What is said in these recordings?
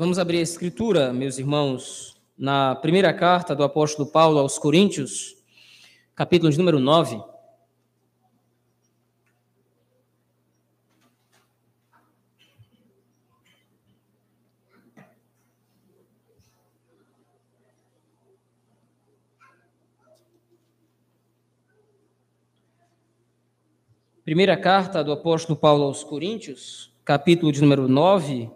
Vamos abrir a escritura, meus irmãos, na primeira carta do apóstolo Paulo aos Coríntios, capítulo de número 9. Primeira carta do apóstolo Paulo aos Coríntios, capítulo de número 9,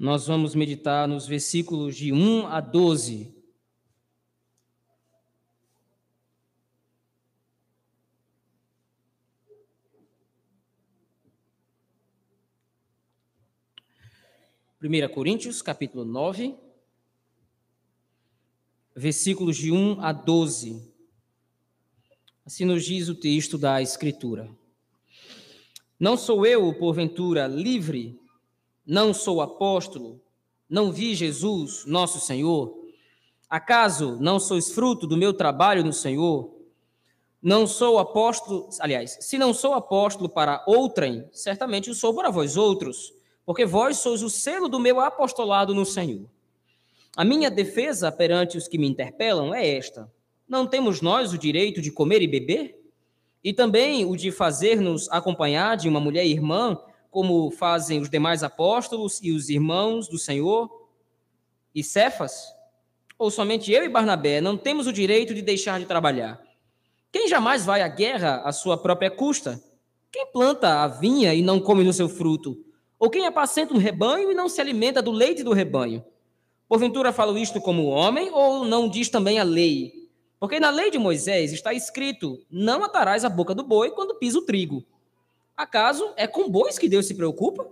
nós vamos meditar nos versículos de 1 a 12. Primeira Coríntios, capítulo 9, versículos de 1 a 12. Assim nos diz o texto da Escritura. Não sou eu, porventura, livre não sou apóstolo? Não vi Jesus, nosso Senhor? Acaso não sois fruto do meu trabalho no Senhor? Não sou apóstolo, aliás, se não sou apóstolo para outrem, certamente o sou para vós outros, porque vós sois o selo do meu apostolado no Senhor. A minha defesa perante os que me interpelam é esta: não temos nós o direito de comer e beber? E também o de fazer-nos acompanhar de uma mulher irmã como fazem os demais apóstolos e os irmãos do Senhor e Cefas? Ou somente eu e Barnabé não temos o direito de deixar de trabalhar? Quem jamais vai à guerra à sua própria custa? Quem planta a vinha e não come no seu fruto? Ou quem apacenta um rebanho e não se alimenta do leite do rebanho? Porventura falo isto como homem ou não diz também a lei? Porque na lei de Moisés está escrito: Não atarás a boca do boi quando pisa o trigo. Acaso é com bois que Deus se preocupa?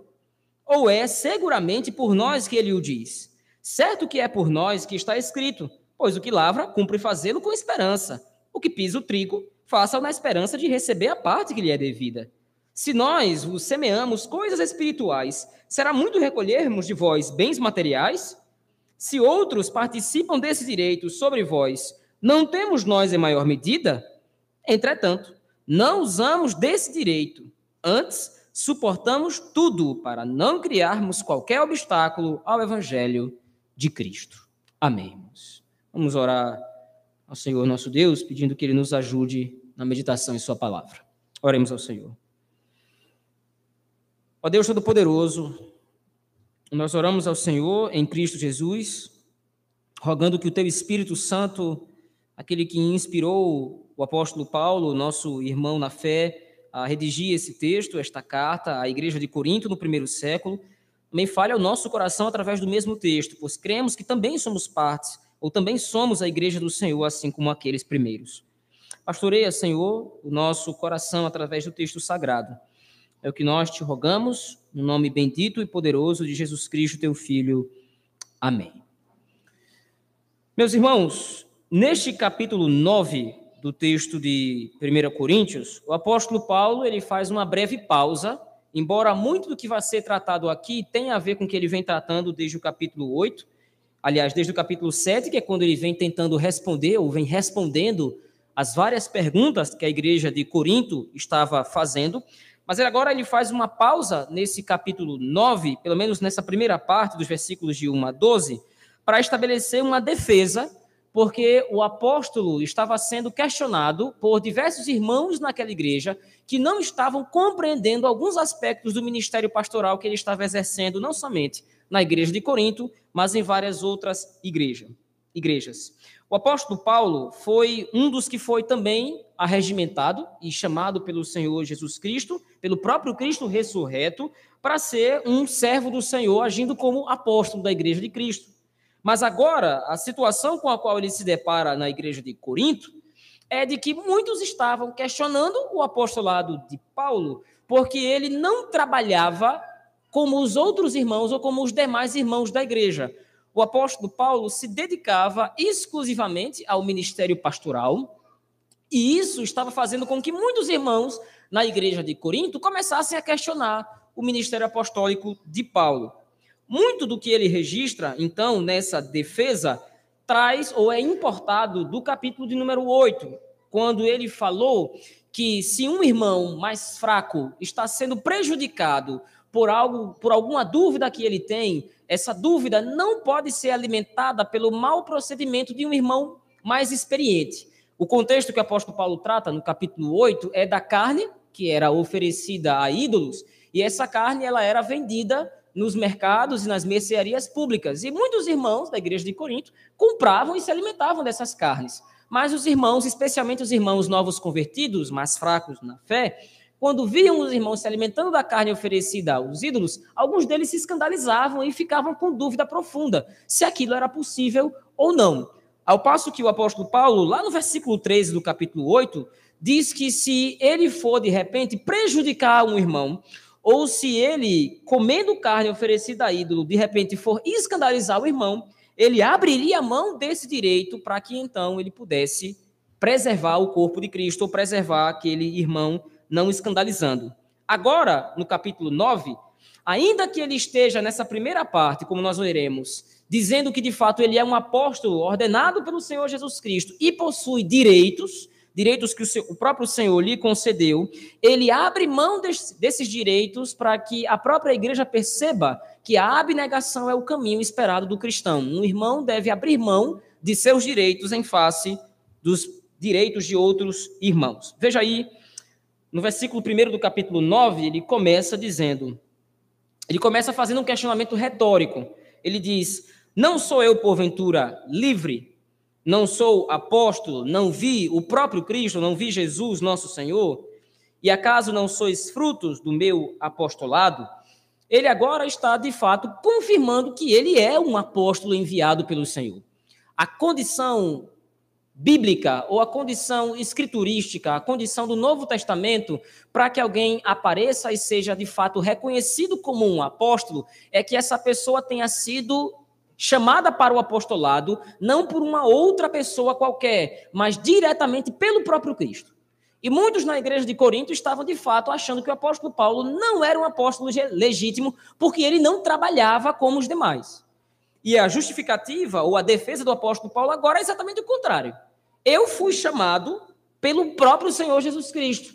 Ou é seguramente por nós que ele o diz? Certo que é por nós que está escrito, pois o que lavra, cumpre fazê-lo com esperança. O que pisa o trigo, faça-o na esperança de receber a parte que lhe é devida. Se nós vos semeamos coisas espirituais, será muito recolhermos de vós bens materiais? Se outros participam desse direito sobre vós, não temos nós em maior medida? Entretanto, não usamos desse direito Antes, suportamos tudo para não criarmos qualquer obstáculo ao Evangelho de Cristo. Amém. Vamos orar ao Senhor nosso Deus, pedindo que Ele nos ajude na meditação em Sua palavra. Oremos ao Senhor. Ó Deus Todo-Poderoso, nós oramos ao Senhor em Cristo Jesus, rogando que o Teu Espírito Santo, aquele que inspirou o apóstolo Paulo, nosso irmão na fé, a redigir esse texto, esta carta à igreja de Corinto no primeiro século, também fale ao nosso coração através do mesmo texto, pois cremos que também somos partes, ou também somos a igreja do Senhor, assim como aqueles primeiros. Pastoreia, Senhor, o nosso coração através do texto sagrado. É o que nós te rogamos, no nome bendito e poderoso de Jesus Cristo, teu Filho. Amém. Meus irmãos, neste capítulo 9 do texto de 1 Coríntios, o apóstolo Paulo ele faz uma breve pausa, embora muito do que vai ser tratado aqui tenha a ver com o que ele vem tratando desde o capítulo 8, aliás, desde o capítulo 7, que é quando ele vem tentando responder, ou vem respondendo as várias perguntas que a igreja de Corinto estava fazendo, mas agora ele faz uma pausa nesse capítulo 9, pelo menos nessa primeira parte dos versículos de 1 a 12, para estabelecer uma defesa porque o apóstolo estava sendo questionado por diversos irmãos naquela igreja que não estavam compreendendo alguns aspectos do ministério pastoral que ele estava exercendo, não somente na igreja de Corinto, mas em várias outras igreja, igrejas. O apóstolo Paulo foi um dos que foi também arregimentado e chamado pelo Senhor Jesus Cristo, pelo próprio Cristo ressurreto, para ser um servo do Senhor, agindo como apóstolo da igreja de Cristo. Mas agora, a situação com a qual ele se depara na igreja de Corinto é de que muitos estavam questionando o apostolado de Paulo, porque ele não trabalhava como os outros irmãos ou como os demais irmãos da igreja. O apóstolo Paulo se dedicava exclusivamente ao ministério pastoral, e isso estava fazendo com que muitos irmãos na igreja de Corinto começassem a questionar o ministério apostólico de Paulo. Muito do que ele registra, então, nessa defesa, traz ou é importado do capítulo de número 8, quando ele falou que se um irmão mais fraco está sendo prejudicado por algo, por alguma dúvida que ele tem, essa dúvida não pode ser alimentada pelo mau procedimento de um irmão mais experiente. O contexto que o apóstolo Paulo trata no capítulo 8 é da carne que era oferecida a ídolos, e essa carne ela era vendida nos mercados e nas mercearias públicas. E muitos irmãos da igreja de Corinto compravam e se alimentavam dessas carnes. Mas os irmãos, especialmente os irmãos novos convertidos, mais fracos na fé, quando viam os irmãos se alimentando da carne oferecida aos ídolos, alguns deles se escandalizavam e ficavam com dúvida profunda se aquilo era possível ou não. Ao passo que o apóstolo Paulo, lá no versículo 13 do capítulo 8, diz que se ele for de repente prejudicar um irmão, ou se ele, comendo carne oferecida a ídolo, de repente for escandalizar o irmão, ele abriria a mão desse direito para que então ele pudesse preservar o corpo de Cristo ou preservar aquele irmão não escandalizando. Agora, no capítulo 9, ainda que ele esteja nessa primeira parte, como nós veremos, dizendo que de fato ele é um apóstolo ordenado pelo Senhor Jesus Cristo e possui direitos, direitos que o, seu, o próprio Senhor lhe concedeu, ele abre mão desse, desses direitos para que a própria igreja perceba que a abnegação é o caminho esperado do cristão. Um irmão deve abrir mão de seus direitos em face dos direitos de outros irmãos. Veja aí no versículo 1 do capítulo 9, ele começa dizendo, ele começa fazendo um questionamento retórico. Ele diz: Não sou eu, porventura, livre? Não sou apóstolo? Não vi o próprio Cristo? Não vi Jesus, nosso Senhor? E acaso não sois frutos do meu apostolado? Ele agora está, de fato, confirmando que ele é um apóstolo enviado pelo Senhor. A condição bíblica ou a condição escriturística, a condição do Novo Testamento, para que alguém apareça e seja de fato reconhecido como um apóstolo, é que essa pessoa tenha sido chamada para o apostolado não por uma outra pessoa qualquer, mas diretamente pelo próprio Cristo. E muitos na igreja de Corinto estavam de fato achando que o apóstolo Paulo não era um apóstolo legítimo, porque ele não trabalhava como os demais. E a justificativa ou a defesa do apóstolo Paulo agora é exatamente o contrário. Eu fui chamado pelo próprio Senhor Jesus Cristo.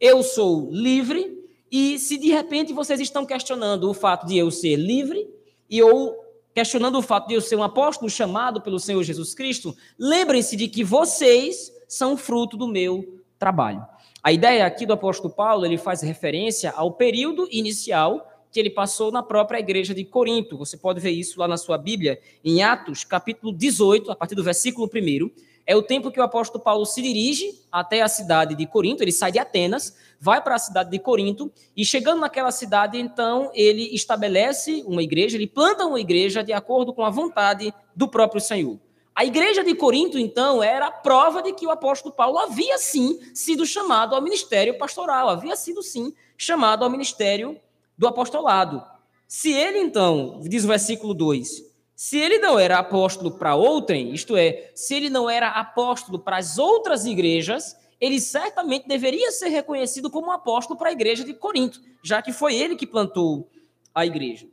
Eu sou livre e se de repente vocês estão questionando o fato de eu ser livre e ou questionando o fato de eu ser um apóstolo chamado pelo Senhor Jesus Cristo, lembrem-se de que vocês são fruto do meu trabalho. A ideia aqui do apóstolo Paulo, ele faz referência ao período inicial que ele passou na própria igreja de Corinto. Você pode ver isso lá na sua Bíblia, em Atos, capítulo 18, a partir do versículo 1 é o tempo que o apóstolo Paulo se dirige até a cidade de Corinto, ele sai de Atenas, vai para a cidade de Corinto, e chegando naquela cidade, então, ele estabelece uma igreja, ele planta uma igreja de acordo com a vontade do próprio Senhor. A igreja de Corinto, então, era a prova de que o apóstolo Paulo havia sim sido chamado ao ministério pastoral, havia sido sim chamado ao ministério do apostolado. Se ele, então, diz o versículo 2, se ele não era apóstolo para outrem, isto é, se ele não era apóstolo para as outras igrejas, ele certamente deveria ser reconhecido como apóstolo para a igreja de Corinto, já que foi ele que plantou a igreja.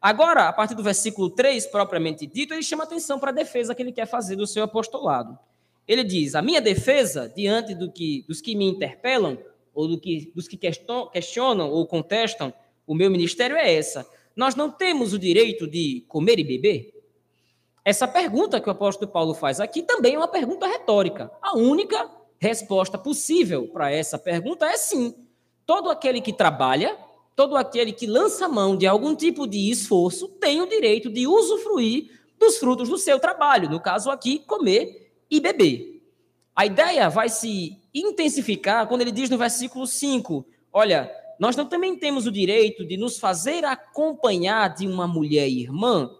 Agora, a partir do versículo 3, propriamente dito, ele chama atenção para a defesa que ele quer fazer do seu apostolado. Ele diz: A minha defesa, diante do que, dos que me interpelam, ou do que, dos que questionam ou contestam o meu ministério, é essa nós não temos o direito de comer e beber? Essa pergunta que o apóstolo Paulo faz aqui também é uma pergunta retórica. A única resposta possível para essa pergunta é sim. Todo aquele que trabalha, todo aquele que lança mão de algum tipo de esforço, tem o direito de usufruir dos frutos do seu trabalho. No caso aqui, comer e beber. A ideia vai se intensificar quando ele diz no versículo 5: Olha, nós não também temos o direito de nos fazer acompanhar de uma mulher irmã?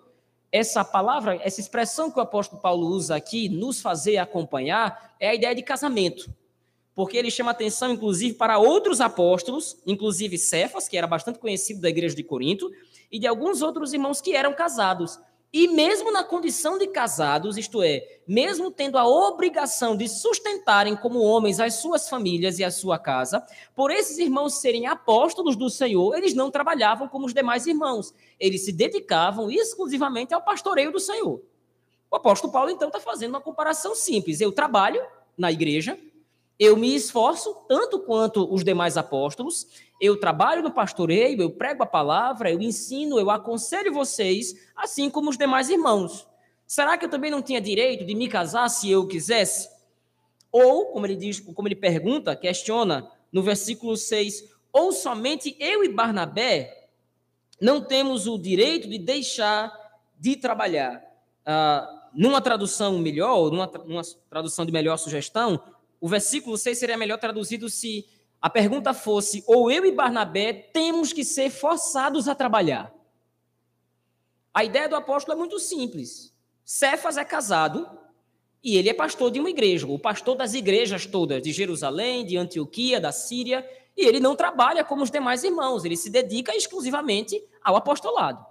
Essa palavra, essa expressão que o apóstolo Paulo usa aqui, nos fazer acompanhar, é a ideia de casamento. Porque ele chama atenção, inclusive, para outros apóstolos, inclusive Cefas, que era bastante conhecido da igreja de Corinto, e de alguns outros irmãos que eram casados. E mesmo na condição de casados, isto é, mesmo tendo a obrigação de sustentarem como homens as suas famílias e a sua casa, por esses irmãos serem apóstolos do Senhor, eles não trabalhavam como os demais irmãos. Eles se dedicavam exclusivamente ao pastoreio do Senhor. O apóstolo Paulo, então, está fazendo uma comparação simples. Eu trabalho, na igreja, eu me esforço tanto quanto os demais apóstolos, eu trabalho no pastoreio, eu prego a palavra, eu ensino, eu aconselho vocês, assim como os demais irmãos. Será que eu também não tinha direito de me casar se eu quisesse? Ou, como ele diz, como ele pergunta, questiona no versículo 6, ou somente eu e Barnabé não temos o direito de deixar de trabalhar. Ah, numa tradução melhor, numa, numa tradução de melhor sugestão, o versículo 6 seria melhor traduzido se a pergunta fosse: ou eu e Barnabé temos que ser forçados a trabalhar. A ideia do apóstolo é muito simples. Cefas é casado e ele é pastor de uma igreja, o pastor das igrejas todas, de Jerusalém, de Antioquia, da Síria, e ele não trabalha como os demais irmãos, ele se dedica exclusivamente ao apostolado.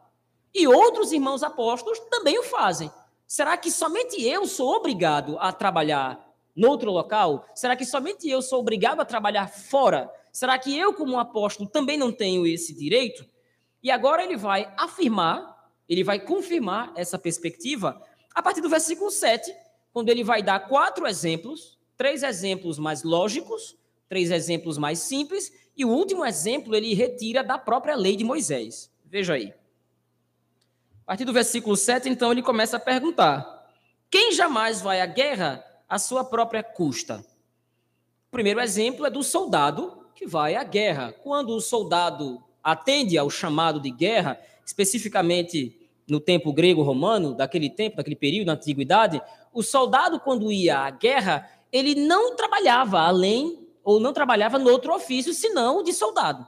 E outros irmãos apóstolos também o fazem. Será que somente eu sou obrigado a trabalhar noutro local? Será que somente eu sou obrigado a trabalhar fora? Será que eu, como apóstolo, também não tenho esse direito? E agora ele vai afirmar, ele vai confirmar essa perspectiva a partir do versículo 7, quando ele vai dar quatro exemplos, três exemplos mais lógicos, três exemplos mais simples, e o último exemplo ele retira da própria lei de Moisés. Veja aí. A partir do versículo 7, então, ele começa a perguntar: quem jamais vai à guerra à sua própria custa. O primeiro exemplo é do soldado que vai à guerra. Quando o soldado atende ao chamado de guerra, especificamente no tempo grego-romano, daquele tempo, daquele período, da antiguidade, o soldado, quando ia à guerra, ele não trabalhava além ou não trabalhava no outro ofício, senão o de soldado.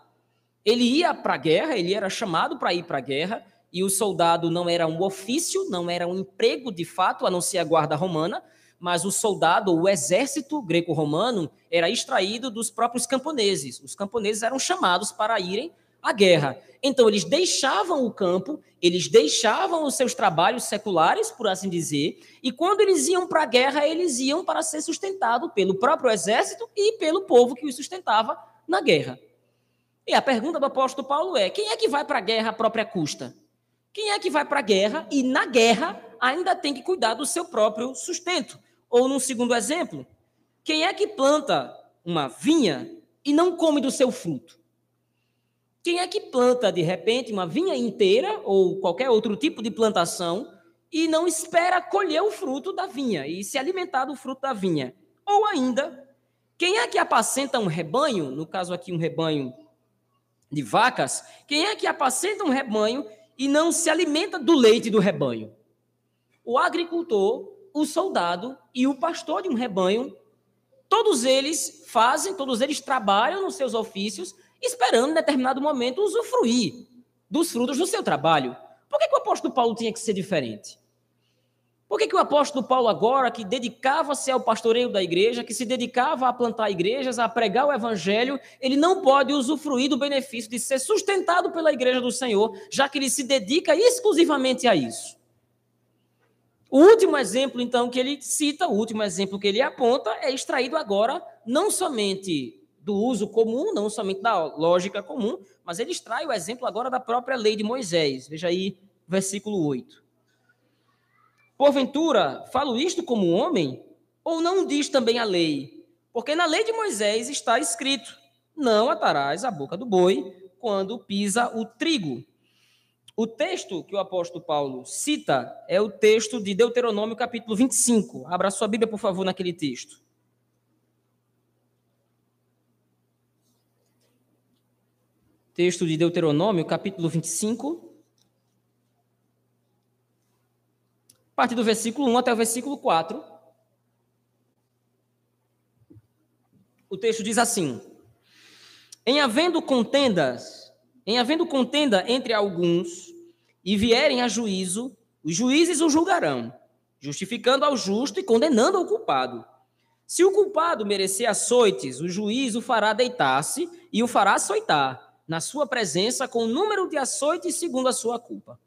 Ele ia para a guerra, ele era chamado para ir para a guerra, e o soldado não era um ofício, não era um emprego de fato, a não ser a guarda romana, mas o soldado, o exército greco-romano, era extraído dos próprios camponeses. Os camponeses eram chamados para irem à guerra. Então, eles deixavam o campo, eles deixavam os seus trabalhos seculares, por assim dizer, e quando eles iam para a guerra, eles iam para ser sustentados pelo próprio exército e pelo povo que os sustentava na guerra. E a pergunta do apóstolo Paulo é: quem é que vai para a guerra à própria custa? Quem é que vai para a guerra e na guerra ainda tem que cuidar do seu próprio sustento? Ou num segundo exemplo, quem é que planta uma vinha e não come do seu fruto? Quem é que planta, de repente, uma vinha inteira ou qualquer outro tipo de plantação e não espera colher o fruto da vinha e se alimentar do fruto da vinha? Ou ainda, quem é que apacenta um rebanho, no caso aqui um rebanho de vacas, quem é que apacenta um rebanho e não se alimenta do leite do rebanho? O agricultor o soldado e o pastor de um rebanho, todos eles fazem, todos eles trabalham nos seus ofícios, esperando em determinado momento usufruir dos frutos do seu trabalho. Por que, que o apóstolo Paulo tinha que ser diferente? Por que, que o apóstolo Paulo, agora, que dedicava-se ao pastoreio da igreja, que se dedicava a plantar igrejas, a pregar o evangelho, ele não pode usufruir do benefício de ser sustentado pela igreja do Senhor, já que ele se dedica exclusivamente a isso? O último exemplo, então, que ele cita, o último exemplo que ele aponta, é extraído agora não somente do uso comum, não somente da lógica comum, mas ele extrai o exemplo agora da própria lei de Moisés. Veja aí, versículo 8. Porventura, falo isto como homem, ou não diz também a lei? Porque na lei de Moisés está escrito: não atarás a boca do boi quando pisa o trigo. O texto que o apóstolo Paulo cita é o texto de Deuteronômio, capítulo 25. Abra sua Bíblia, por favor, naquele texto. Texto de Deuteronômio, capítulo 25. A partir do versículo 1 até o versículo 4. O texto diz assim: Em havendo contendas em havendo contenda entre alguns e vierem a juízo, os juízes o julgarão, justificando ao justo e condenando ao culpado. Se o culpado merecer açoites, o juiz o fará deitar-se e o fará açoitar, na sua presença, com o número de açoites segundo a sua culpa.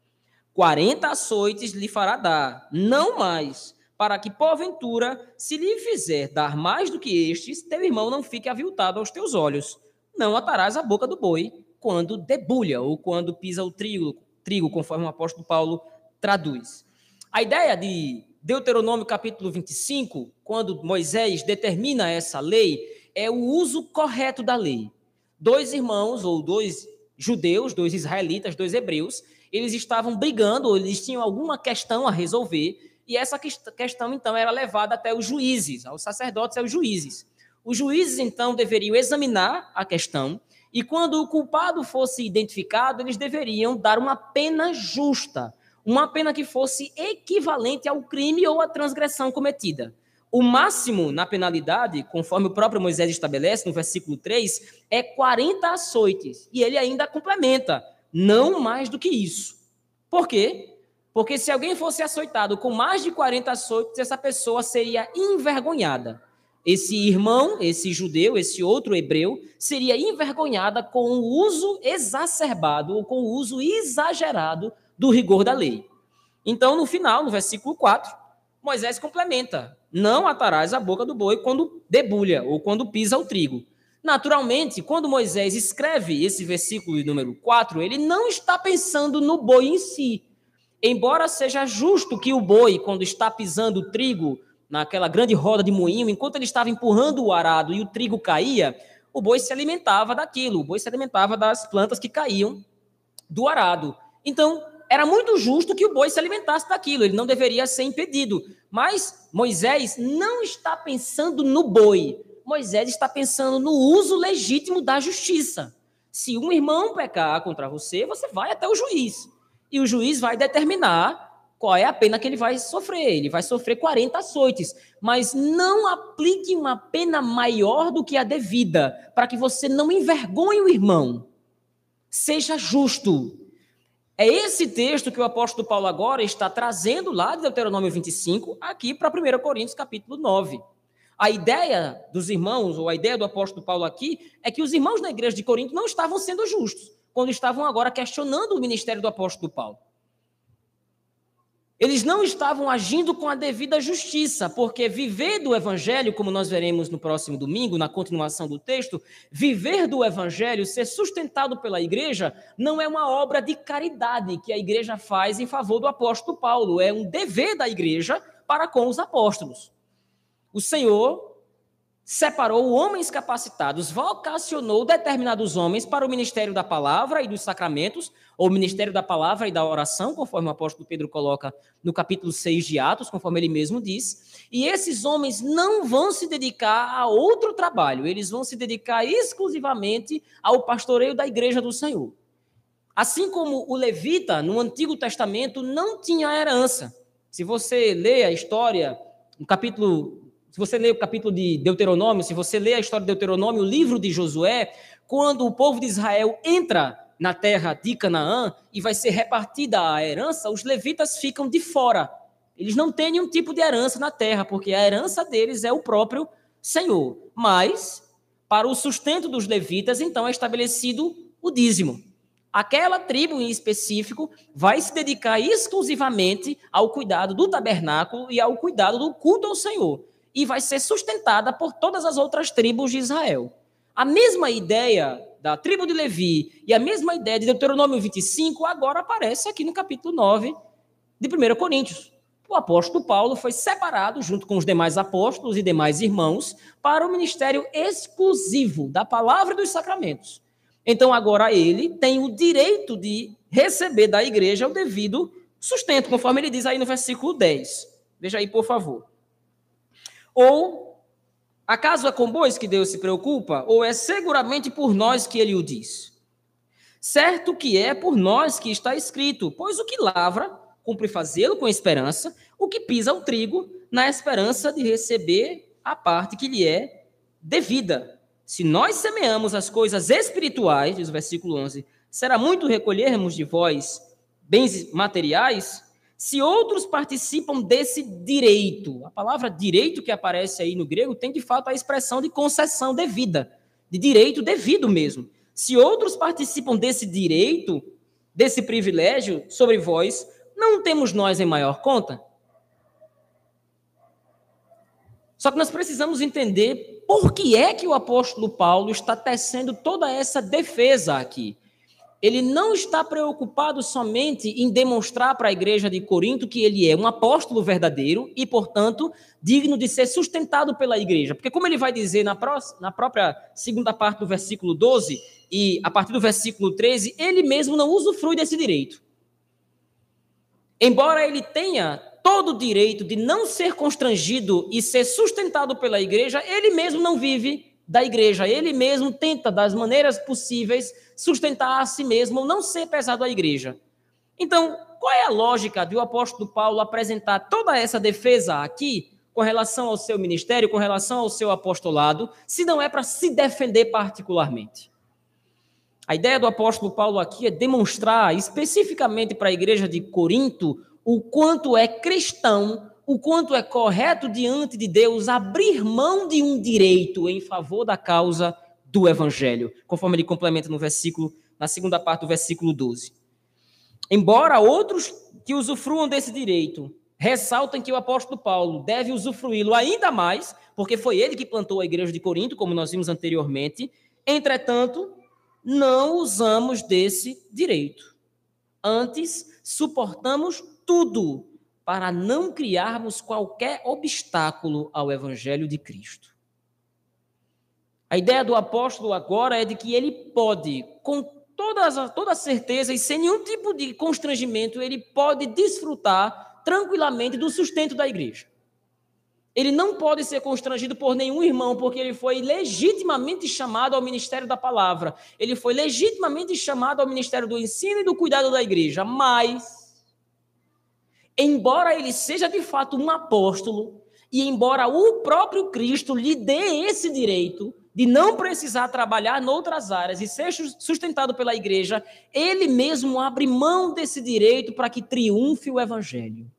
Quarenta açoites lhe fará dar, não mais, para que, porventura, se lhe fizer dar mais do que estes, teu irmão não fique aviltado aos teus olhos. Não atarás a boca do boi, quando debulha ou quando pisa o trigo, trigo, conforme o apóstolo Paulo traduz. A ideia de Deuteronômio capítulo 25, quando Moisés determina essa lei, é o uso correto da lei. Dois irmãos, ou dois judeus, dois israelitas, dois hebreus, eles estavam brigando, ou eles tinham alguma questão a resolver, e essa questão, então, era levada até os juízes, aos sacerdotes aos juízes. Os juízes, então, deveriam examinar a questão, e quando o culpado fosse identificado, eles deveriam dar uma pena justa, uma pena que fosse equivalente ao crime ou à transgressão cometida. O máximo na penalidade, conforme o próprio Moisés estabelece no versículo 3, é 40 açoites. E ele ainda complementa, não mais do que isso. Por quê? Porque se alguém fosse açoitado com mais de 40 açoites, essa pessoa seria envergonhada. Esse irmão, esse judeu, esse outro hebreu, seria envergonhada com o uso exacerbado ou com o uso exagerado do rigor da lei. Então, no final, no versículo 4, Moisés complementa: Não atarás a boca do boi quando debulha ou quando pisa o trigo. Naturalmente, quando Moisés escreve esse versículo número 4, ele não está pensando no boi em si. Embora seja justo que o boi, quando está pisando o trigo naquela grande roda de moinho, enquanto ele estava empurrando o arado e o trigo caía, o boi se alimentava daquilo, o boi se alimentava das plantas que caíam do arado. Então, era muito justo que o boi se alimentasse daquilo, ele não deveria ser impedido. Mas Moisés não está pensando no boi, Moisés está pensando no uso legítimo da justiça. Se um irmão pecar contra você, você vai até o juiz. E o juiz vai determinar qual é a pena que ele vai sofrer. Ele vai sofrer 40 açoites. Mas não aplique uma pena maior do que a devida, para que você não envergonhe o irmão. Seja justo. É esse texto que o apóstolo Paulo agora está trazendo lá de Deuteronômio 25, aqui para 1 Coríntios capítulo 9. A ideia dos irmãos, ou a ideia do apóstolo Paulo aqui, é que os irmãos na igreja de Corinto não estavam sendo justos, quando estavam agora questionando o ministério do apóstolo Paulo. Eles não estavam agindo com a devida justiça, porque viver do evangelho, como nós veremos no próximo domingo, na continuação do texto, viver do evangelho, ser sustentado pela igreja, não é uma obra de caridade que a igreja faz em favor do apóstolo Paulo, é um dever da igreja para com os apóstolos. O Senhor separou homens capacitados, vocacionou determinados homens para o ministério da palavra e dos sacramentos, ou ministério da palavra e da oração, conforme o apóstolo Pedro coloca no capítulo 6 de Atos, conforme ele mesmo diz. E esses homens não vão se dedicar a outro trabalho, eles vão se dedicar exclusivamente ao pastoreio da igreja do Senhor. Assim como o levita, no Antigo Testamento, não tinha herança. Se você lê a história, no capítulo se você lê o capítulo de Deuteronômio, se você lê a história de Deuteronômio, o livro de Josué, quando o povo de Israel entra na terra de Canaã e vai ser repartida a herança, os levitas ficam de fora. Eles não têm nenhum tipo de herança na terra, porque a herança deles é o próprio Senhor. Mas, para o sustento dos levitas, então é estabelecido o dízimo. Aquela tribo em específico vai se dedicar exclusivamente ao cuidado do tabernáculo e ao cuidado do culto ao Senhor e vai ser sustentada por todas as outras tribos de Israel. A mesma ideia da tribo de Levi e a mesma ideia de Deuteronômio 25 agora aparece aqui no capítulo 9 de 1 Coríntios. O apóstolo Paulo foi separado, junto com os demais apóstolos e demais irmãos, para o ministério exclusivo da palavra e dos sacramentos. Então, agora ele tem o direito de receber da igreja o devido sustento, conforme ele diz aí no versículo 10. Veja aí, por favor. Ou acaso é com bois que Deus se preocupa? Ou é seguramente por nós que ele o diz? Certo que é por nós que está escrito, pois o que lavra, cumpre fazê-lo com esperança, o que pisa o trigo, na esperança de receber a parte que lhe é devida. Se nós semeamos as coisas espirituais, diz o versículo 11, será muito recolhermos de vós bens materiais? Se outros participam desse direito, a palavra direito que aparece aí no grego tem de fato a expressão de concessão devida, de direito devido mesmo. Se outros participam desse direito, desse privilégio sobre vós, não temos nós em maior conta? Só que nós precisamos entender por que é que o apóstolo Paulo está tecendo toda essa defesa aqui. Ele não está preocupado somente em demonstrar para a igreja de Corinto que ele é um apóstolo verdadeiro e, portanto, digno de ser sustentado pela igreja. Porque, como ele vai dizer na, na própria segunda parte do versículo 12 e a partir do versículo 13, ele mesmo não usufrui desse direito. Embora ele tenha todo o direito de não ser constrangido e ser sustentado pela igreja, ele mesmo não vive da igreja. Ele mesmo tenta, das maneiras possíveis, sustentar a si mesmo, não ser pesado à igreja. Então, qual é a lógica de o apóstolo Paulo apresentar toda essa defesa aqui com relação ao seu ministério, com relação ao seu apostolado, se não é para se defender particularmente? A ideia do apóstolo Paulo aqui é demonstrar especificamente para a igreja de Corinto o quanto é cristão o quanto é correto diante de Deus abrir mão de um direito em favor da causa do evangelho, conforme ele complementa no versículo, na segunda parte do versículo 12. Embora outros que usufruam desse direito ressaltem que o apóstolo Paulo deve usufruí-lo ainda mais, porque foi ele que plantou a igreja de Corinto, como nós vimos anteriormente, entretanto, não usamos desse direito. Antes, suportamos tudo para não criarmos qualquer obstáculo ao Evangelho de Cristo. A ideia do apóstolo agora é de que ele pode, com toda, toda certeza e sem nenhum tipo de constrangimento, ele pode desfrutar tranquilamente do sustento da igreja. Ele não pode ser constrangido por nenhum irmão, porque ele foi legitimamente chamado ao ministério da palavra. Ele foi legitimamente chamado ao ministério do ensino e do cuidado da igreja. Mas embora ele seja de fato um apóstolo, e embora o próprio Cristo lhe dê esse direito de não precisar trabalhar em outras áreas e ser sustentado pela igreja, ele mesmo abre mão desse direito para que triunfe o evangelho.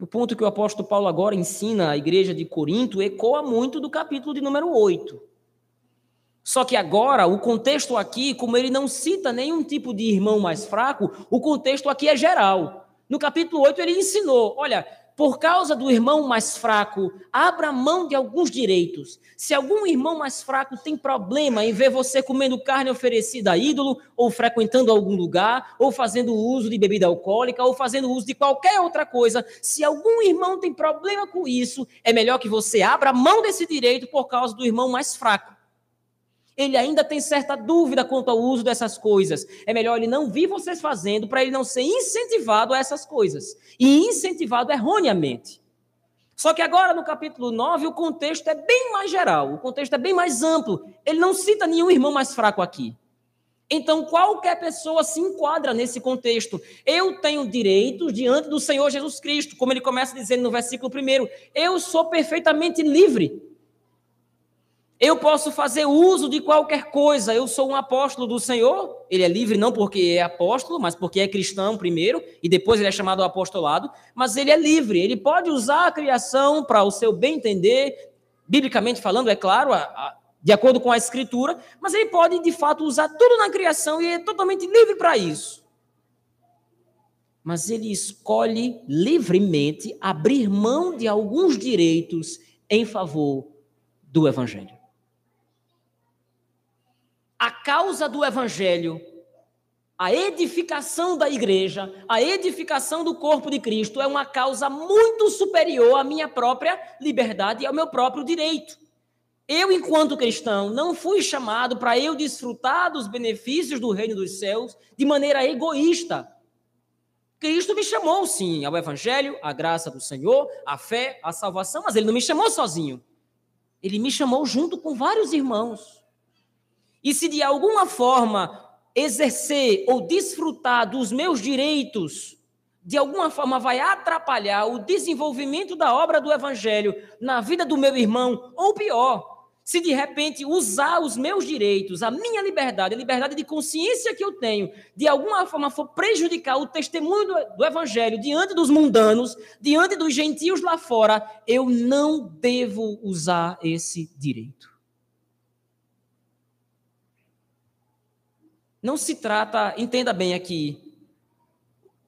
O ponto que o apóstolo Paulo agora ensina à igreja de Corinto ecoa muito do capítulo de número 8. Só que agora, o contexto aqui, como ele não cita nenhum tipo de irmão mais fraco, o contexto aqui é geral. No capítulo 8, ele ensinou: olha, por causa do irmão mais fraco, abra mão de alguns direitos. Se algum irmão mais fraco tem problema em ver você comendo carne oferecida a ídolo, ou frequentando algum lugar, ou fazendo uso de bebida alcoólica, ou fazendo uso de qualquer outra coisa, se algum irmão tem problema com isso, é melhor que você abra mão desse direito por causa do irmão mais fraco ele ainda tem certa dúvida quanto ao uso dessas coisas. É melhor ele não vir vocês fazendo para ele não ser incentivado a essas coisas. E incentivado erroneamente. Só que agora no capítulo 9 o contexto é bem mais geral, o contexto é bem mais amplo. Ele não cita nenhum irmão mais fraco aqui. Então, qualquer pessoa se enquadra nesse contexto. Eu tenho direitos diante do Senhor Jesus Cristo, como ele começa dizendo no versículo 1. Eu sou perfeitamente livre. Eu posso fazer uso de qualquer coisa. Eu sou um apóstolo do Senhor. Ele é livre não porque é apóstolo, mas porque é cristão primeiro e depois ele é chamado apostolado. Mas ele é livre. Ele pode usar a criação para o seu bem entender, biblicamente falando, é claro, a, a, de acordo com a Escritura. Mas ele pode de fato usar tudo na criação e é totalmente livre para isso. Mas ele escolhe livremente abrir mão de alguns direitos em favor do Evangelho causa do evangelho, a edificação da igreja, a edificação do corpo de Cristo é uma causa muito superior à minha própria liberdade e ao meu próprio direito. Eu, enquanto cristão, não fui chamado para eu desfrutar dos benefícios do reino dos céus de maneira egoísta. Cristo me chamou, sim, ao Evangelho, à graça do Senhor, à fé, à salvação, mas Ele não me chamou sozinho. Ele me chamou junto com vários irmãos. E se de alguma forma exercer ou desfrutar dos meus direitos, de alguma forma vai atrapalhar o desenvolvimento da obra do evangelho na vida do meu irmão, ou pior, se de repente usar os meus direitos, a minha liberdade, a liberdade de consciência que eu tenho, de alguma forma for prejudicar o testemunho do, do, Evangelho diante dos mundanos, diante dos gentios lá fora, eu não devo usar esse direito. Não se trata, entenda bem aqui,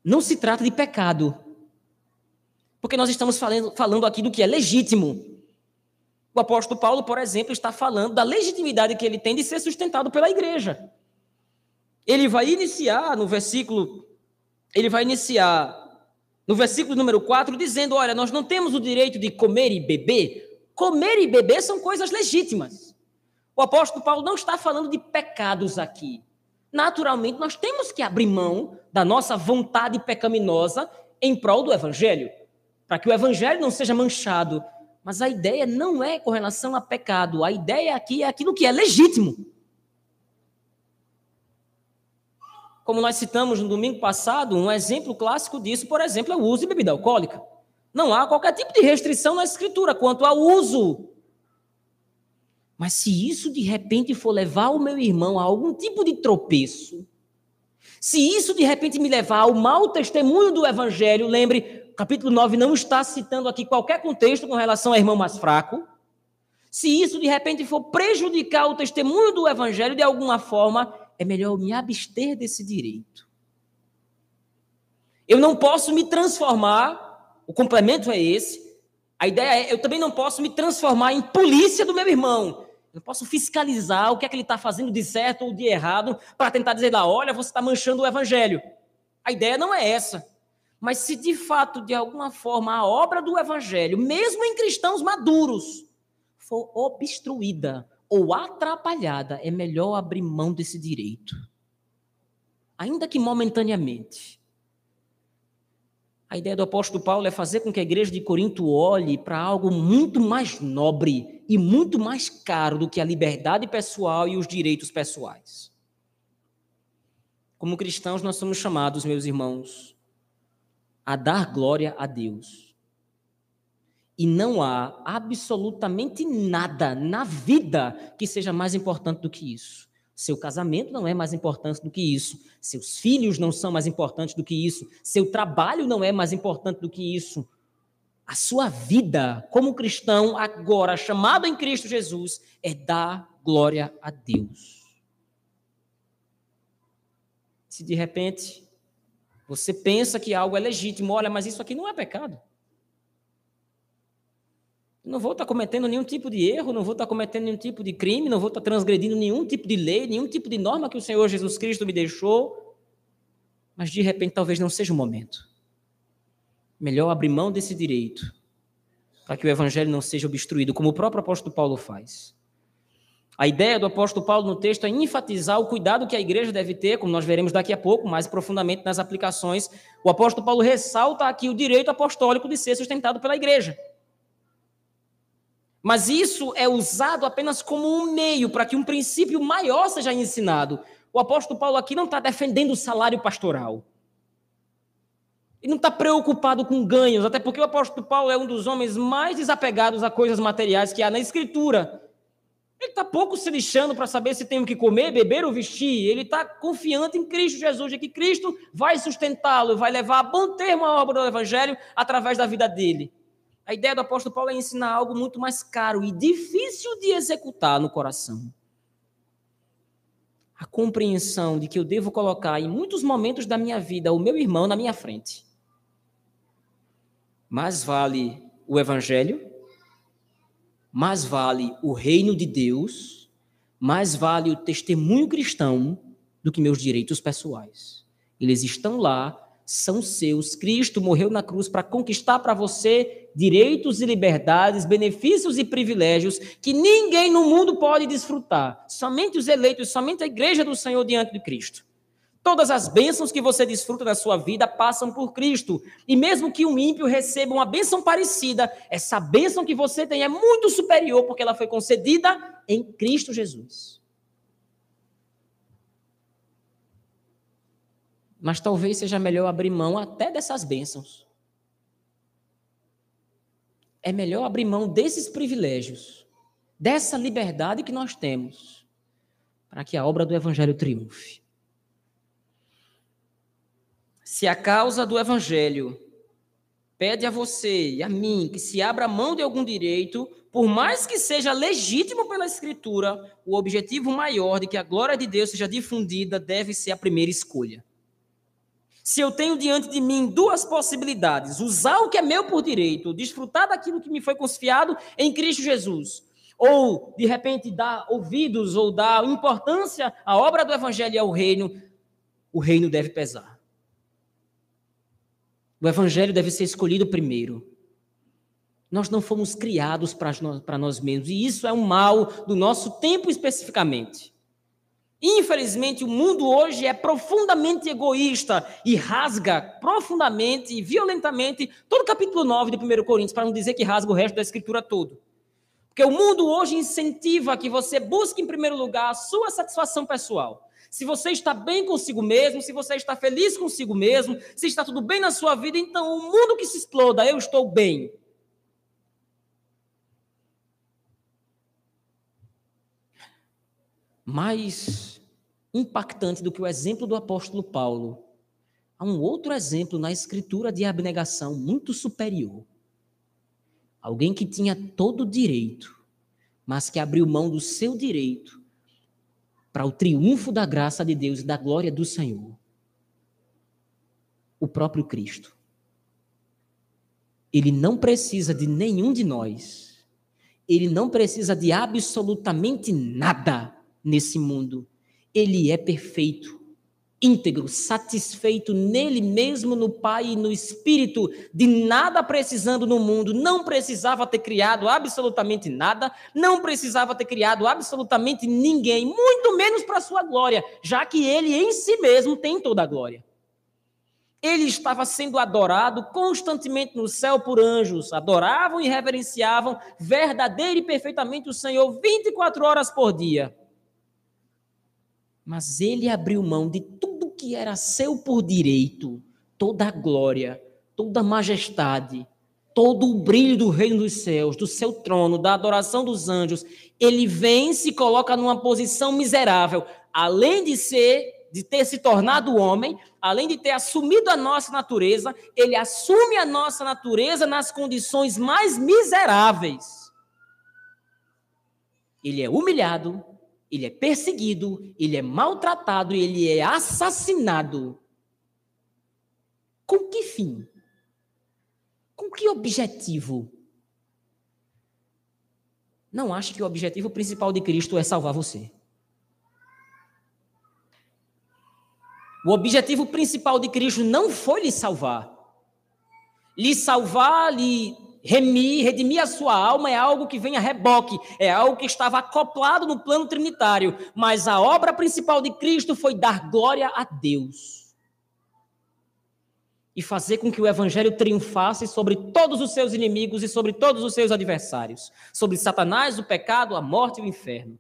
não se trata de pecado. Porque nós estamos falando, falando aqui do que é legítimo. O apóstolo Paulo, por exemplo, está falando da legitimidade que ele tem de ser sustentado pela igreja. Ele vai iniciar no versículo, ele vai iniciar no versículo número 4 dizendo: "Olha, nós não temos o direito de comer e beber. Comer e beber são coisas legítimas." O apóstolo Paulo não está falando de pecados aqui. Naturalmente, nós temos que abrir mão da nossa vontade pecaminosa em prol do evangelho, para que o evangelho não seja manchado mas a ideia não é com relação a pecado. A ideia aqui é aquilo que é legítimo. Como nós citamos no domingo passado, um exemplo clássico disso, por exemplo, é o uso de bebida alcoólica. Não há qualquer tipo de restrição na escritura quanto ao uso. Mas se isso de repente for levar o meu irmão a algum tipo de tropeço, se isso de repente me levar ao mau testemunho do evangelho, lembre, capítulo 9 não está citando aqui qualquer contexto com relação ao irmão mais fraco. Se isso de repente for prejudicar o testemunho do evangelho de alguma forma, é melhor me abster desse direito. Eu não posso me transformar, o complemento é esse. A ideia é, eu também não posso me transformar em polícia do meu irmão. Eu posso fiscalizar o que é que ele está fazendo de certo ou de errado para tentar dizer lá, olha, você está manchando o evangelho. A ideia não é essa. Mas se de fato, de alguma forma, a obra do evangelho, mesmo em cristãos maduros, for obstruída ou atrapalhada, é melhor abrir mão desse direito. Ainda que momentaneamente. A ideia do apóstolo Paulo é fazer com que a igreja de Corinto olhe para algo muito mais nobre e muito mais caro do que a liberdade pessoal e os direitos pessoais. Como cristãos, nós somos chamados, meus irmãos, a dar glória a Deus. E não há absolutamente nada na vida que seja mais importante do que isso. Seu casamento não é mais importante do que isso. Seus filhos não são mais importantes do que isso. Seu trabalho não é mais importante do que isso. A sua vida como cristão, agora chamado em Cristo Jesus, é dar glória a Deus. Se de repente você pensa que algo é legítimo, olha, mas isso aqui não é pecado. Não vou estar cometendo nenhum tipo de erro, não vou estar cometendo nenhum tipo de crime, não vou estar transgredindo nenhum tipo de lei, nenhum tipo de norma que o Senhor Jesus Cristo me deixou. Mas de repente talvez não seja o momento. Melhor abrir mão desse direito, para que o evangelho não seja obstruído, como o próprio apóstolo Paulo faz. A ideia do apóstolo Paulo no texto é enfatizar o cuidado que a igreja deve ter, como nós veremos daqui a pouco, mais profundamente nas aplicações. O apóstolo Paulo ressalta aqui o direito apostólico de ser sustentado pela igreja. Mas isso é usado apenas como um meio para que um princípio maior seja ensinado. O apóstolo Paulo aqui não está defendendo o salário pastoral. Ele não está preocupado com ganhos, até porque o apóstolo Paulo é um dos homens mais desapegados a coisas materiais que há na Escritura. Ele está pouco se lixando para saber se tem o que comer, beber ou vestir. Ele está confiante em Cristo Jesus, de que Cristo vai sustentá-lo, vai levar a bom termo a obra do Evangelho através da vida dele. A ideia do apóstolo Paulo é ensinar algo muito mais caro e difícil de executar no coração. A compreensão de que eu devo colocar em muitos momentos da minha vida o meu irmão na minha frente. Mais vale o Evangelho mais vale o reino de Deus, mais vale o testemunho cristão do que meus direitos pessoais. Eles estão lá, são seus. Cristo morreu na cruz para conquistar para você direitos e liberdades, benefícios e privilégios que ninguém no mundo pode desfrutar. Somente os eleitos, somente a igreja do Senhor diante de Cristo. Todas as bênçãos que você desfruta na sua vida passam por Cristo. E mesmo que um ímpio receba uma bênção parecida, essa bênção que você tem é muito superior porque ela foi concedida em Cristo Jesus. Mas talvez seja melhor abrir mão até dessas bênçãos. É melhor abrir mão desses privilégios, dessa liberdade que nós temos, para que a obra do Evangelho triunfe. Se a causa do evangelho pede a você e a mim que se abra mão de algum direito, por mais que seja legítimo pela Escritura, o objetivo maior de que a glória de Deus seja difundida deve ser a primeira escolha. Se eu tenho diante de mim duas possibilidades, usar o que é meu por direito, desfrutar daquilo que me foi confiado em Cristo Jesus, ou de repente dar ouvidos ou dar importância à obra do evangelho e ao reino, o reino deve pesar. O evangelho deve ser escolhido primeiro. Nós não fomos criados para nós, mesmos, e isso é um mal do nosso tempo especificamente. Infelizmente, o mundo hoje é profundamente egoísta e rasga profundamente e violentamente todo o capítulo 9 de 1 Coríntios, para não dizer que rasga o resto da escritura todo. Porque o mundo hoje incentiva que você busque, em primeiro lugar, a sua satisfação pessoal se você está bem consigo mesmo, se você está feliz consigo mesmo, se está tudo bem na sua vida, então o mundo que se exploda, eu estou bem. Mais impactante do que o exemplo do apóstolo Paulo, há um outro exemplo na escritura de abnegação muito superior. Alguém que tinha todo o direito, mas que abriu mão do seu direito para o triunfo da graça de Deus e da glória do Senhor. O próprio Cristo. Ele não precisa de nenhum de nós. Ele não precisa de absolutamente nada nesse mundo. Ele é perfeito íntegro, satisfeito nele mesmo, no Pai e no Espírito, de nada precisando no mundo, não precisava ter criado absolutamente nada, não precisava ter criado absolutamente ninguém, muito menos para sua glória, já que ele em si mesmo tem toda a glória. Ele estava sendo adorado constantemente no céu por anjos, adoravam e reverenciavam verdadeiro e perfeitamente o Senhor 24 horas por dia. Mas ele abriu mão de tudo que era seu por direito, toda a glória, toda a majestade, todo o brilho do reino dos céus, do seu trono, da adoração dos anjos, ele vem e se coloca numa posição miserável, além de ser de ter se tornado homem, além de ter assumido a nossa natureza, ele assume a nossa natureza nas condições mais miseráveis. Ele é humilhado, ele é perseguido, ele é maltratado, ele é assassinado. Com que fim? Com que objetivo? Não acho que o objetivo principal de Cristo é salvar você. O objetivo principal de Cristo não foi lhe salvar. Lhe salvar, lhe remir, redimir a sua alma é algo que vem a reboque, é algo que estava acoplado no plano trinitário, mas a obra principal de Cristo foi dar glória a Deus. E fazer com que o evangelho triunfasse sobre todos os seus inimigos e sobre todos os seus adversários, sobre Satanás, o pecado, a morte e o inferno.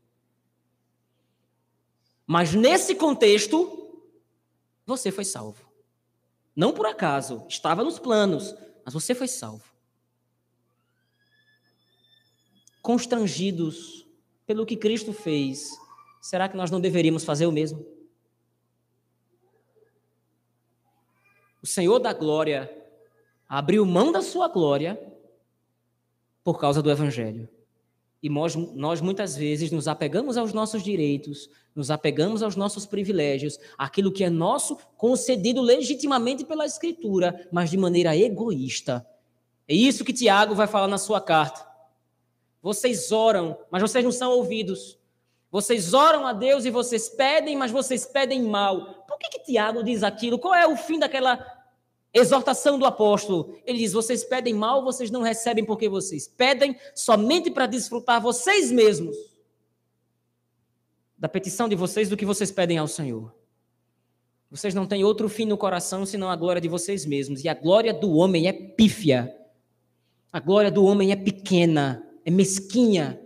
Mas nesse contexto, você foi salvo. Não por acaso, estava nos planos, mas você foi salvo. Constrangidos pelo que Cristo fez, será que nós não deveríamos fazer o mesmo? O Senhor da glória abriu mão da sua glória por causa do Evangelho. E nós, nós muitas vezes nos apegamos aos nossos direitos, nos apegamos aos nossos privilégios, aquilo que é nosso, concedido legitimamente pela Escritura, mas de maneira egoísta. É isso que Tiago vai falar na sua carta. Vocês oram, mas vocês não são ouvidos. Vocês oram a Deus e vocês pedem, mas vocês pedem mal. Por que, que Tiago diz aquilo? Qual é o fim daquela exortação do apóstolo? Ele diz: vocês pedem mal, vocês não recebem porque vocês pedem somente para desfrutar vocês mesmos da petição de vocês do que vocês pedem ao Senhor. Vocês não têm outro fim no coração senão a glória de vocês mesmos. E a glória do homem é pífia. A glória do homem é pequena é mesquinha.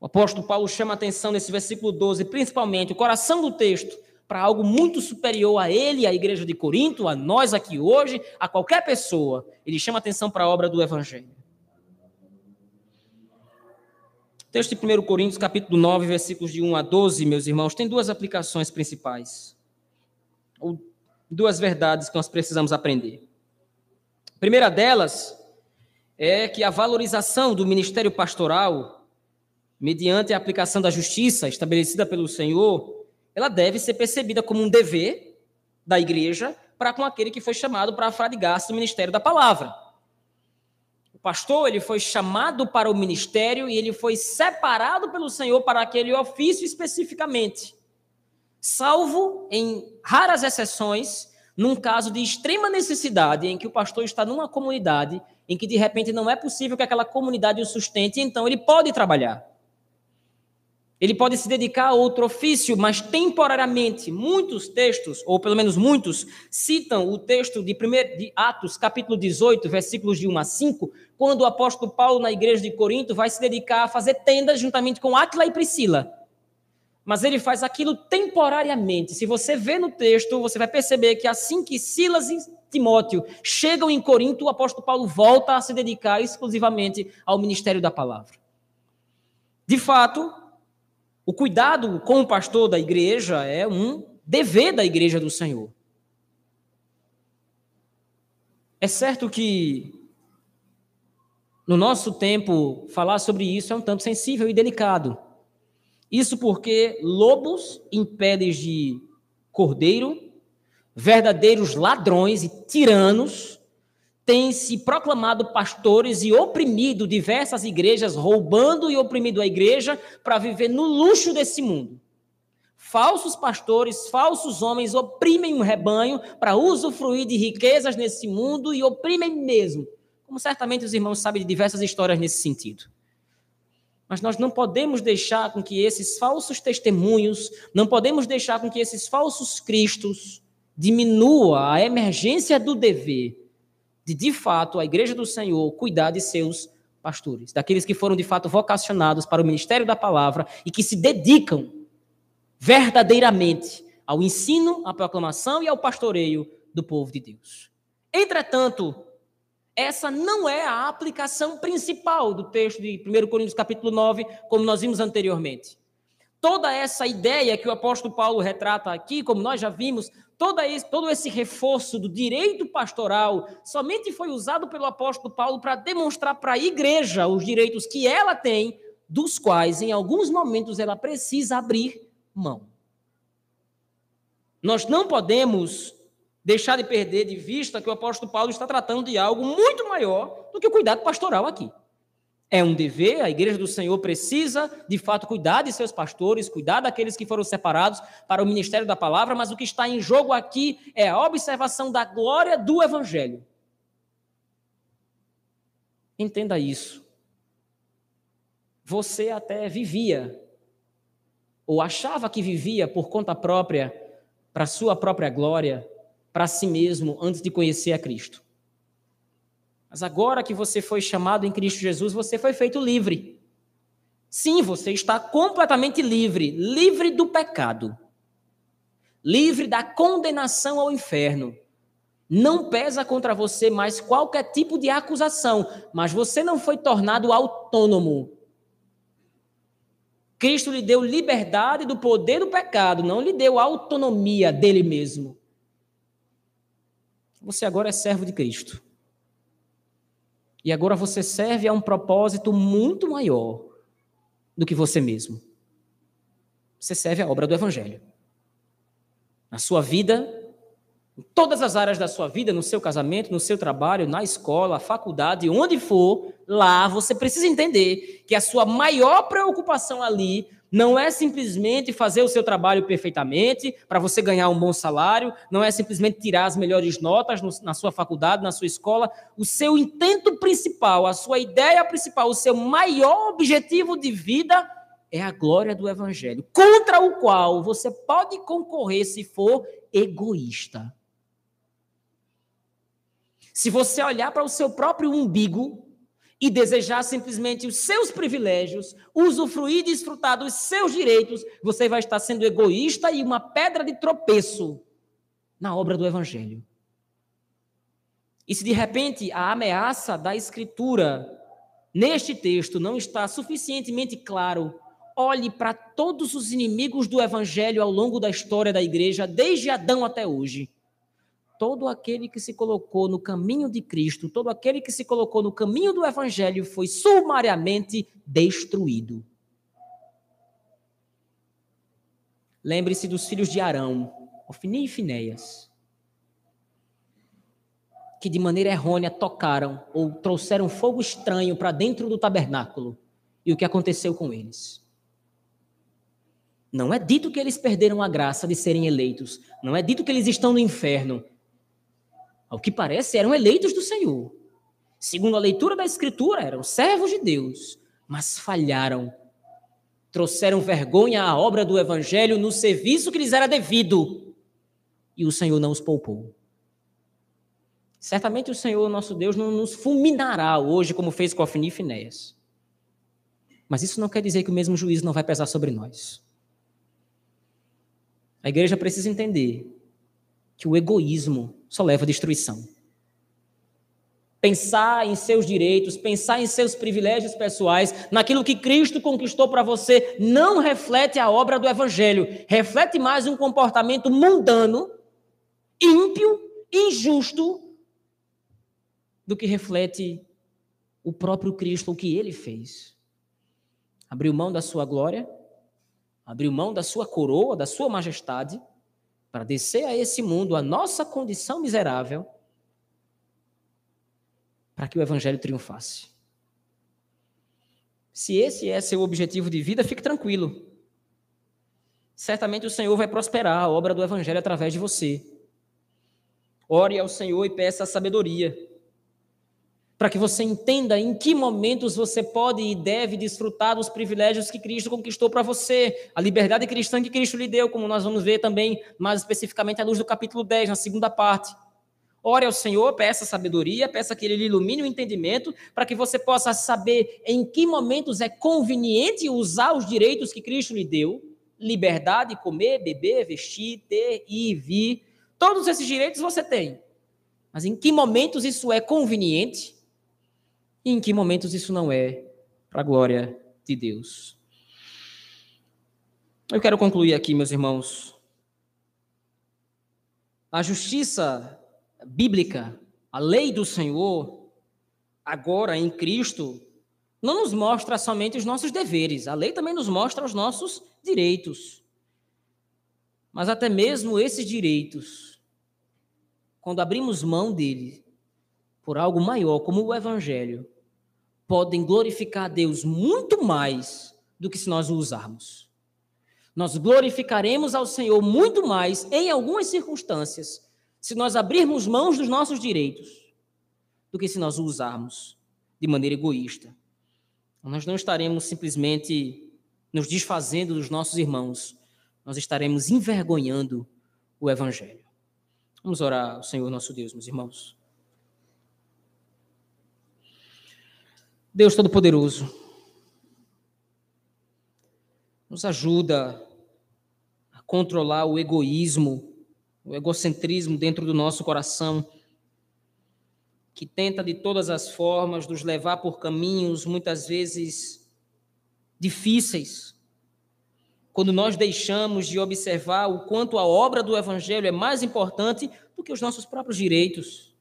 O apóstolo Paulo chama a atenção nesse versículo 12, principalmente o coração do texto, para algo muito superior a ele, à igreja de Corinto, a nós aqui hoje, a qualquer pessoa. Ele chama a atenção para a obra do Evangelho. O texto de 1 Coríntios, capítulo 9, versículos de 1 a 12, meus irmãos, tem duas aplicações principais. Ou duas verdades que nós precisamos aprender. A primeira delas é que a valorização do ministério pastoral, mediante a aplicação da justiça estabelecida pelo Senhor, ela deve ser percebida como um dever da igreja para com aquele que foi chamado para afradigar-se do ministério da palavra. O pastor, ele foi chamado para o ministério e ele foi separado pelo Senhor para aquele ofício especificamente. Salvo em raras exceções, num caso de extrema necessidade, em que o pastor está numa comunidade em que de repente não é possível que aquela comunidade o sustente, então ele pode trabalhar. Ele pode se dedicar a outro ofício, mas temporariamente. Muitos textos, ou pelo menos muitos, citam o texto de, primeiro, de Atos, capítulo 18, versículos de 1 a 5, quando o apóstolo Paulo, na igreja de Corinto, vai se dedicar a fazer tendas juntamente com Aquila e Priscila. Mas ele faz aquilo temporariamente. Se você vê no texto, você vai perceber que assim que Silas e Timóteo chegam em Corinto, o apóstolo Paulo volta a se dedicar exclusivamente ao ministério da palavra. De fato, o cuidado com o pastor da igreja é um dever da igreja do Senhor. É certo que no nosso tempo falar sobre isso é um tanto sensível e delicado. Isso porque lobos em peles de cordeiro, verdadeiros ladrões e tiranos, têm se proclamado pastores e oprimido diversas igrejas, roubando e oprimindo a igreja para viver no luxo desse mundo. Falsos pastores, falsos homens oprimem um rebanho para usufruir de riquezas nesse mundo e oprimem mesmo. Como certamente os irmãos sabem de diversas histórias nesse sentido. Mas nós não podemos deixar com que esses falsos testemunhos, não podemos deixar com que esses falsos cristos diminua a emergência do dever de, de fato, a igreja do Senhor cuidar de seus pastores, daqueles que foram de fato vocacionados para o ministério da palavra e que se dedicam verdadeiramente ao ensino, à proclamação e ao pastoreio do povo de Deus. Entretanto, essa não é a aplicação principal do texto de 1 Coríntios capítulo 9, como nós vimos anteriormente. Toda essa ideia que o apóstolo Paulo retrata aqui, como nós já vimos, esse, todo esse reforço do direito pastoral somente foi usado pelo apóstolo Paulo para demonstrar para a igreja os direitos que ela tem, dos quais, em alguns momentos, ela precisa abrir mão. Nós não podemos deixar de perder de vista que o apóstolo Paulo está tratando de algo muito maior do que o cuidado pastoral aqui. É um dever, a igreja do Senhor precisa, de fato, cuidar de seus pastores, cuidar daqueles que foram separados para o ministério da palavra, mas o que está em jogo aqui é a observação da glória do evangelho. Entenda isso. Você até vivia, ou achava que vivia por conta própria, para sua própria glória, para si mesmo, antes de conhecer a Cristo. Mas agora que você foi chamado em Cristo Jesus, você foi feito livre. Sim, você está completamente livre, livre do pecado, livre da condenação ao inferno. Não pesa contra você mais qualquer tipo de acusação, mas você não foi tornado autônomo. Cristo lhe deu liberdade do poder do pecado, não lhe deu autonomia dele mesmo. Você agora é servo de Cristo. E agora você serve a um propósito muito maior do que você mesmo. Você serve a obra do Evangelho. Na sua vida, em todas as áreas da sua vida, no seu casamento, no seu trabalho, na escola, faculdade, onde for, lá você precisa entender que a sua maior preocupação ali não é simplesmente fazer o seu trabalho perfeitamente para você ganhar um bom salário, não é simplesmente tirar as melhores notas no, na sua faculdade, na sua escola. O seu intento principal, a sua ideia principal, o seu maior objetivo de vida é a glória do Evangelho, contra o qual você pode concorrer se for egoísta. Se você olhar para o seu próprio umbigo, e desejar simplesmente os seus privilégios, usufruir e desfrutar dos seus direitos, você vai estar sendo egoísta e uma pedra de tropeço na obra do Evangelho. E se de repente a ameaça da Escritura neste texto não está suficientemente claro, olhe para todos os inimigos do Evangelho ao longo da história da igreja, desde Adão até hoje todo aquele que se colocou no caminho de Cristo, todo aquele que se colocou no caminho do Evangelho foi sumariamente destruído. Lembre-se dos filhos de Arão, Ofni e Finéias. que de maneira errônea tocaram ou trouxeram fogo estranho para dentro do tabernáculo e o que aconteceu com eles. Não é dito que eles perderam a graça de serem eleitos, não é dito que eles estão no inferno. Ao que parece, eram eleitos do Senhor. Segundo a leitura da Escritura, eram servos de Deus, mas falharam. Trouxeram vergonha à obra do Evangelho no serviço que lhes era devido. E o Senhor não os poupou. Certamente o Senhor, nosso Deus, não nos fulminará hoje, como fez com Ofni e Finéias. Mas isso não quer dizer que o mesmo juízo não vai pesar sobre nós. A igreja precisa entender que o egoísmo só leva à destruição. Pensar em seus direitos, pensar em seus privilégios pessoais, naquilo que Cristo conquistou para você, não reflete a obra do Evangelho. Reflete mais um comportamento mundano, ímpio, injusto, do que reflete o próprio Cristo, o que ele fez. Abriu mão da sua glória, abriu mão da sua coroa, da sua majestade, para descer a esse mundo, a nossa condição miserável, para que o evangelho triunfasse. Se esse é seu objetivo de vida, fique tranquilo. Certamente o Senhor vai prosperar a obra do evangelho através de você. Ore ao Senhor e peça a sabedoria para que você entenda em que momentos você pode e deve desfrutar dos privilégios que Cristo conquistou para você, a liberdade cristã que Cristo lhe deu, como nós vamos ver também mais especificamente à luz do capítulo 10, na segunda parte. Ore ao Senhor, peça sabedoria, peça que Ele lhe ilumine o entendimento, para que você possa saber em que momentos é conveniente usar os direitos que Cristo lhe deu liberdade, comer, beber, vestir, ter, ir, vir. Todos esses direitos você tem. Mas em que momentos isso é conveniente e em que momentos isso não é para a glória de Deus. Eu quero concluir aqui, meus irmãos. A justiça bíblica, a lei do Senhor, agora em Cristo, não nos mostra somente os nossos deveres, a lei também nos mostra os nossos direitos. Mas até mesmo esses direitos, quando abrimos mão dele por algo maior, como o Evangelho, podem glorificar a Deus muito mais do que se nós o usarmos. Nós glorificaremos ao Senhor muito mais, em algumas circunstâncias, se nós abrirmos mãos dos nossos direitos, do que se nós o usarmos de maneira egoísta. Nós não estaremos simplesmente nos desfazendo dos nossos irmãos, nós estaremos envergonhando o Evangelho. Vamos orar ao Senhor nosso Deus, meus irmãos. Deus Todo-Poderoso, nos ajuda a controlar o egoísmo, o egocentrismo dentro do nosso coração, que tenta de todas as formas nos levar por caminhos muitas vezes difíceis. Quando nós deixamos de observar o quanto a obra do Evangelho é mais importante do que os nossos próprios direitos.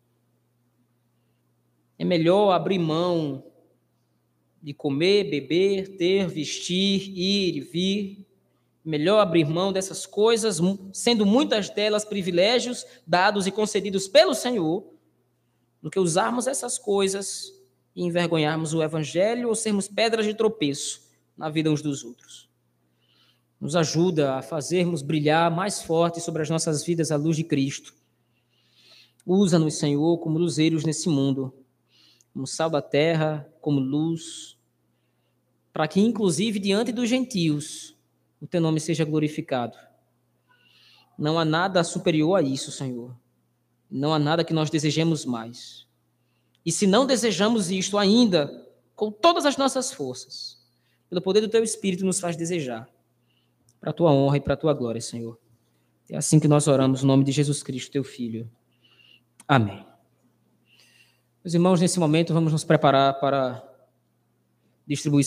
É melhor abrir mão de comer, beber, ter, vestir, ir e vir. Melhor abrir mão dessas coisas, sendo muitas delas privilégios dados e concedidos pelo Senhor, do que usarmos essas coisas e envergonharmos o Evangelho ou sermos pedras de tropeço na vida uns dos outros. Nos ajuda a fazermos brilhar mais forte sobre as nossas vidas a luz de Cristo. Usa-nos, Senhor, como luzeiros nesse mundo, como sal da terra, como luz, para que, inclusive, diante dos gentios, o teu nome seja glorificado. Não há nada superior a isso, Senhor. Não há nada que nós desejemos mais. E se não desejamos isto ainda, com todas as nossas forças, pelo poder do teu Espírito, nos faz desejar, para a tua honra e para a tua glória, Senhor. É assim que nós oramos, no nome de Jesus Cristo, teu Filho. Amém. Meus irmãos, nesse momento, vamos nos preparar para distribuir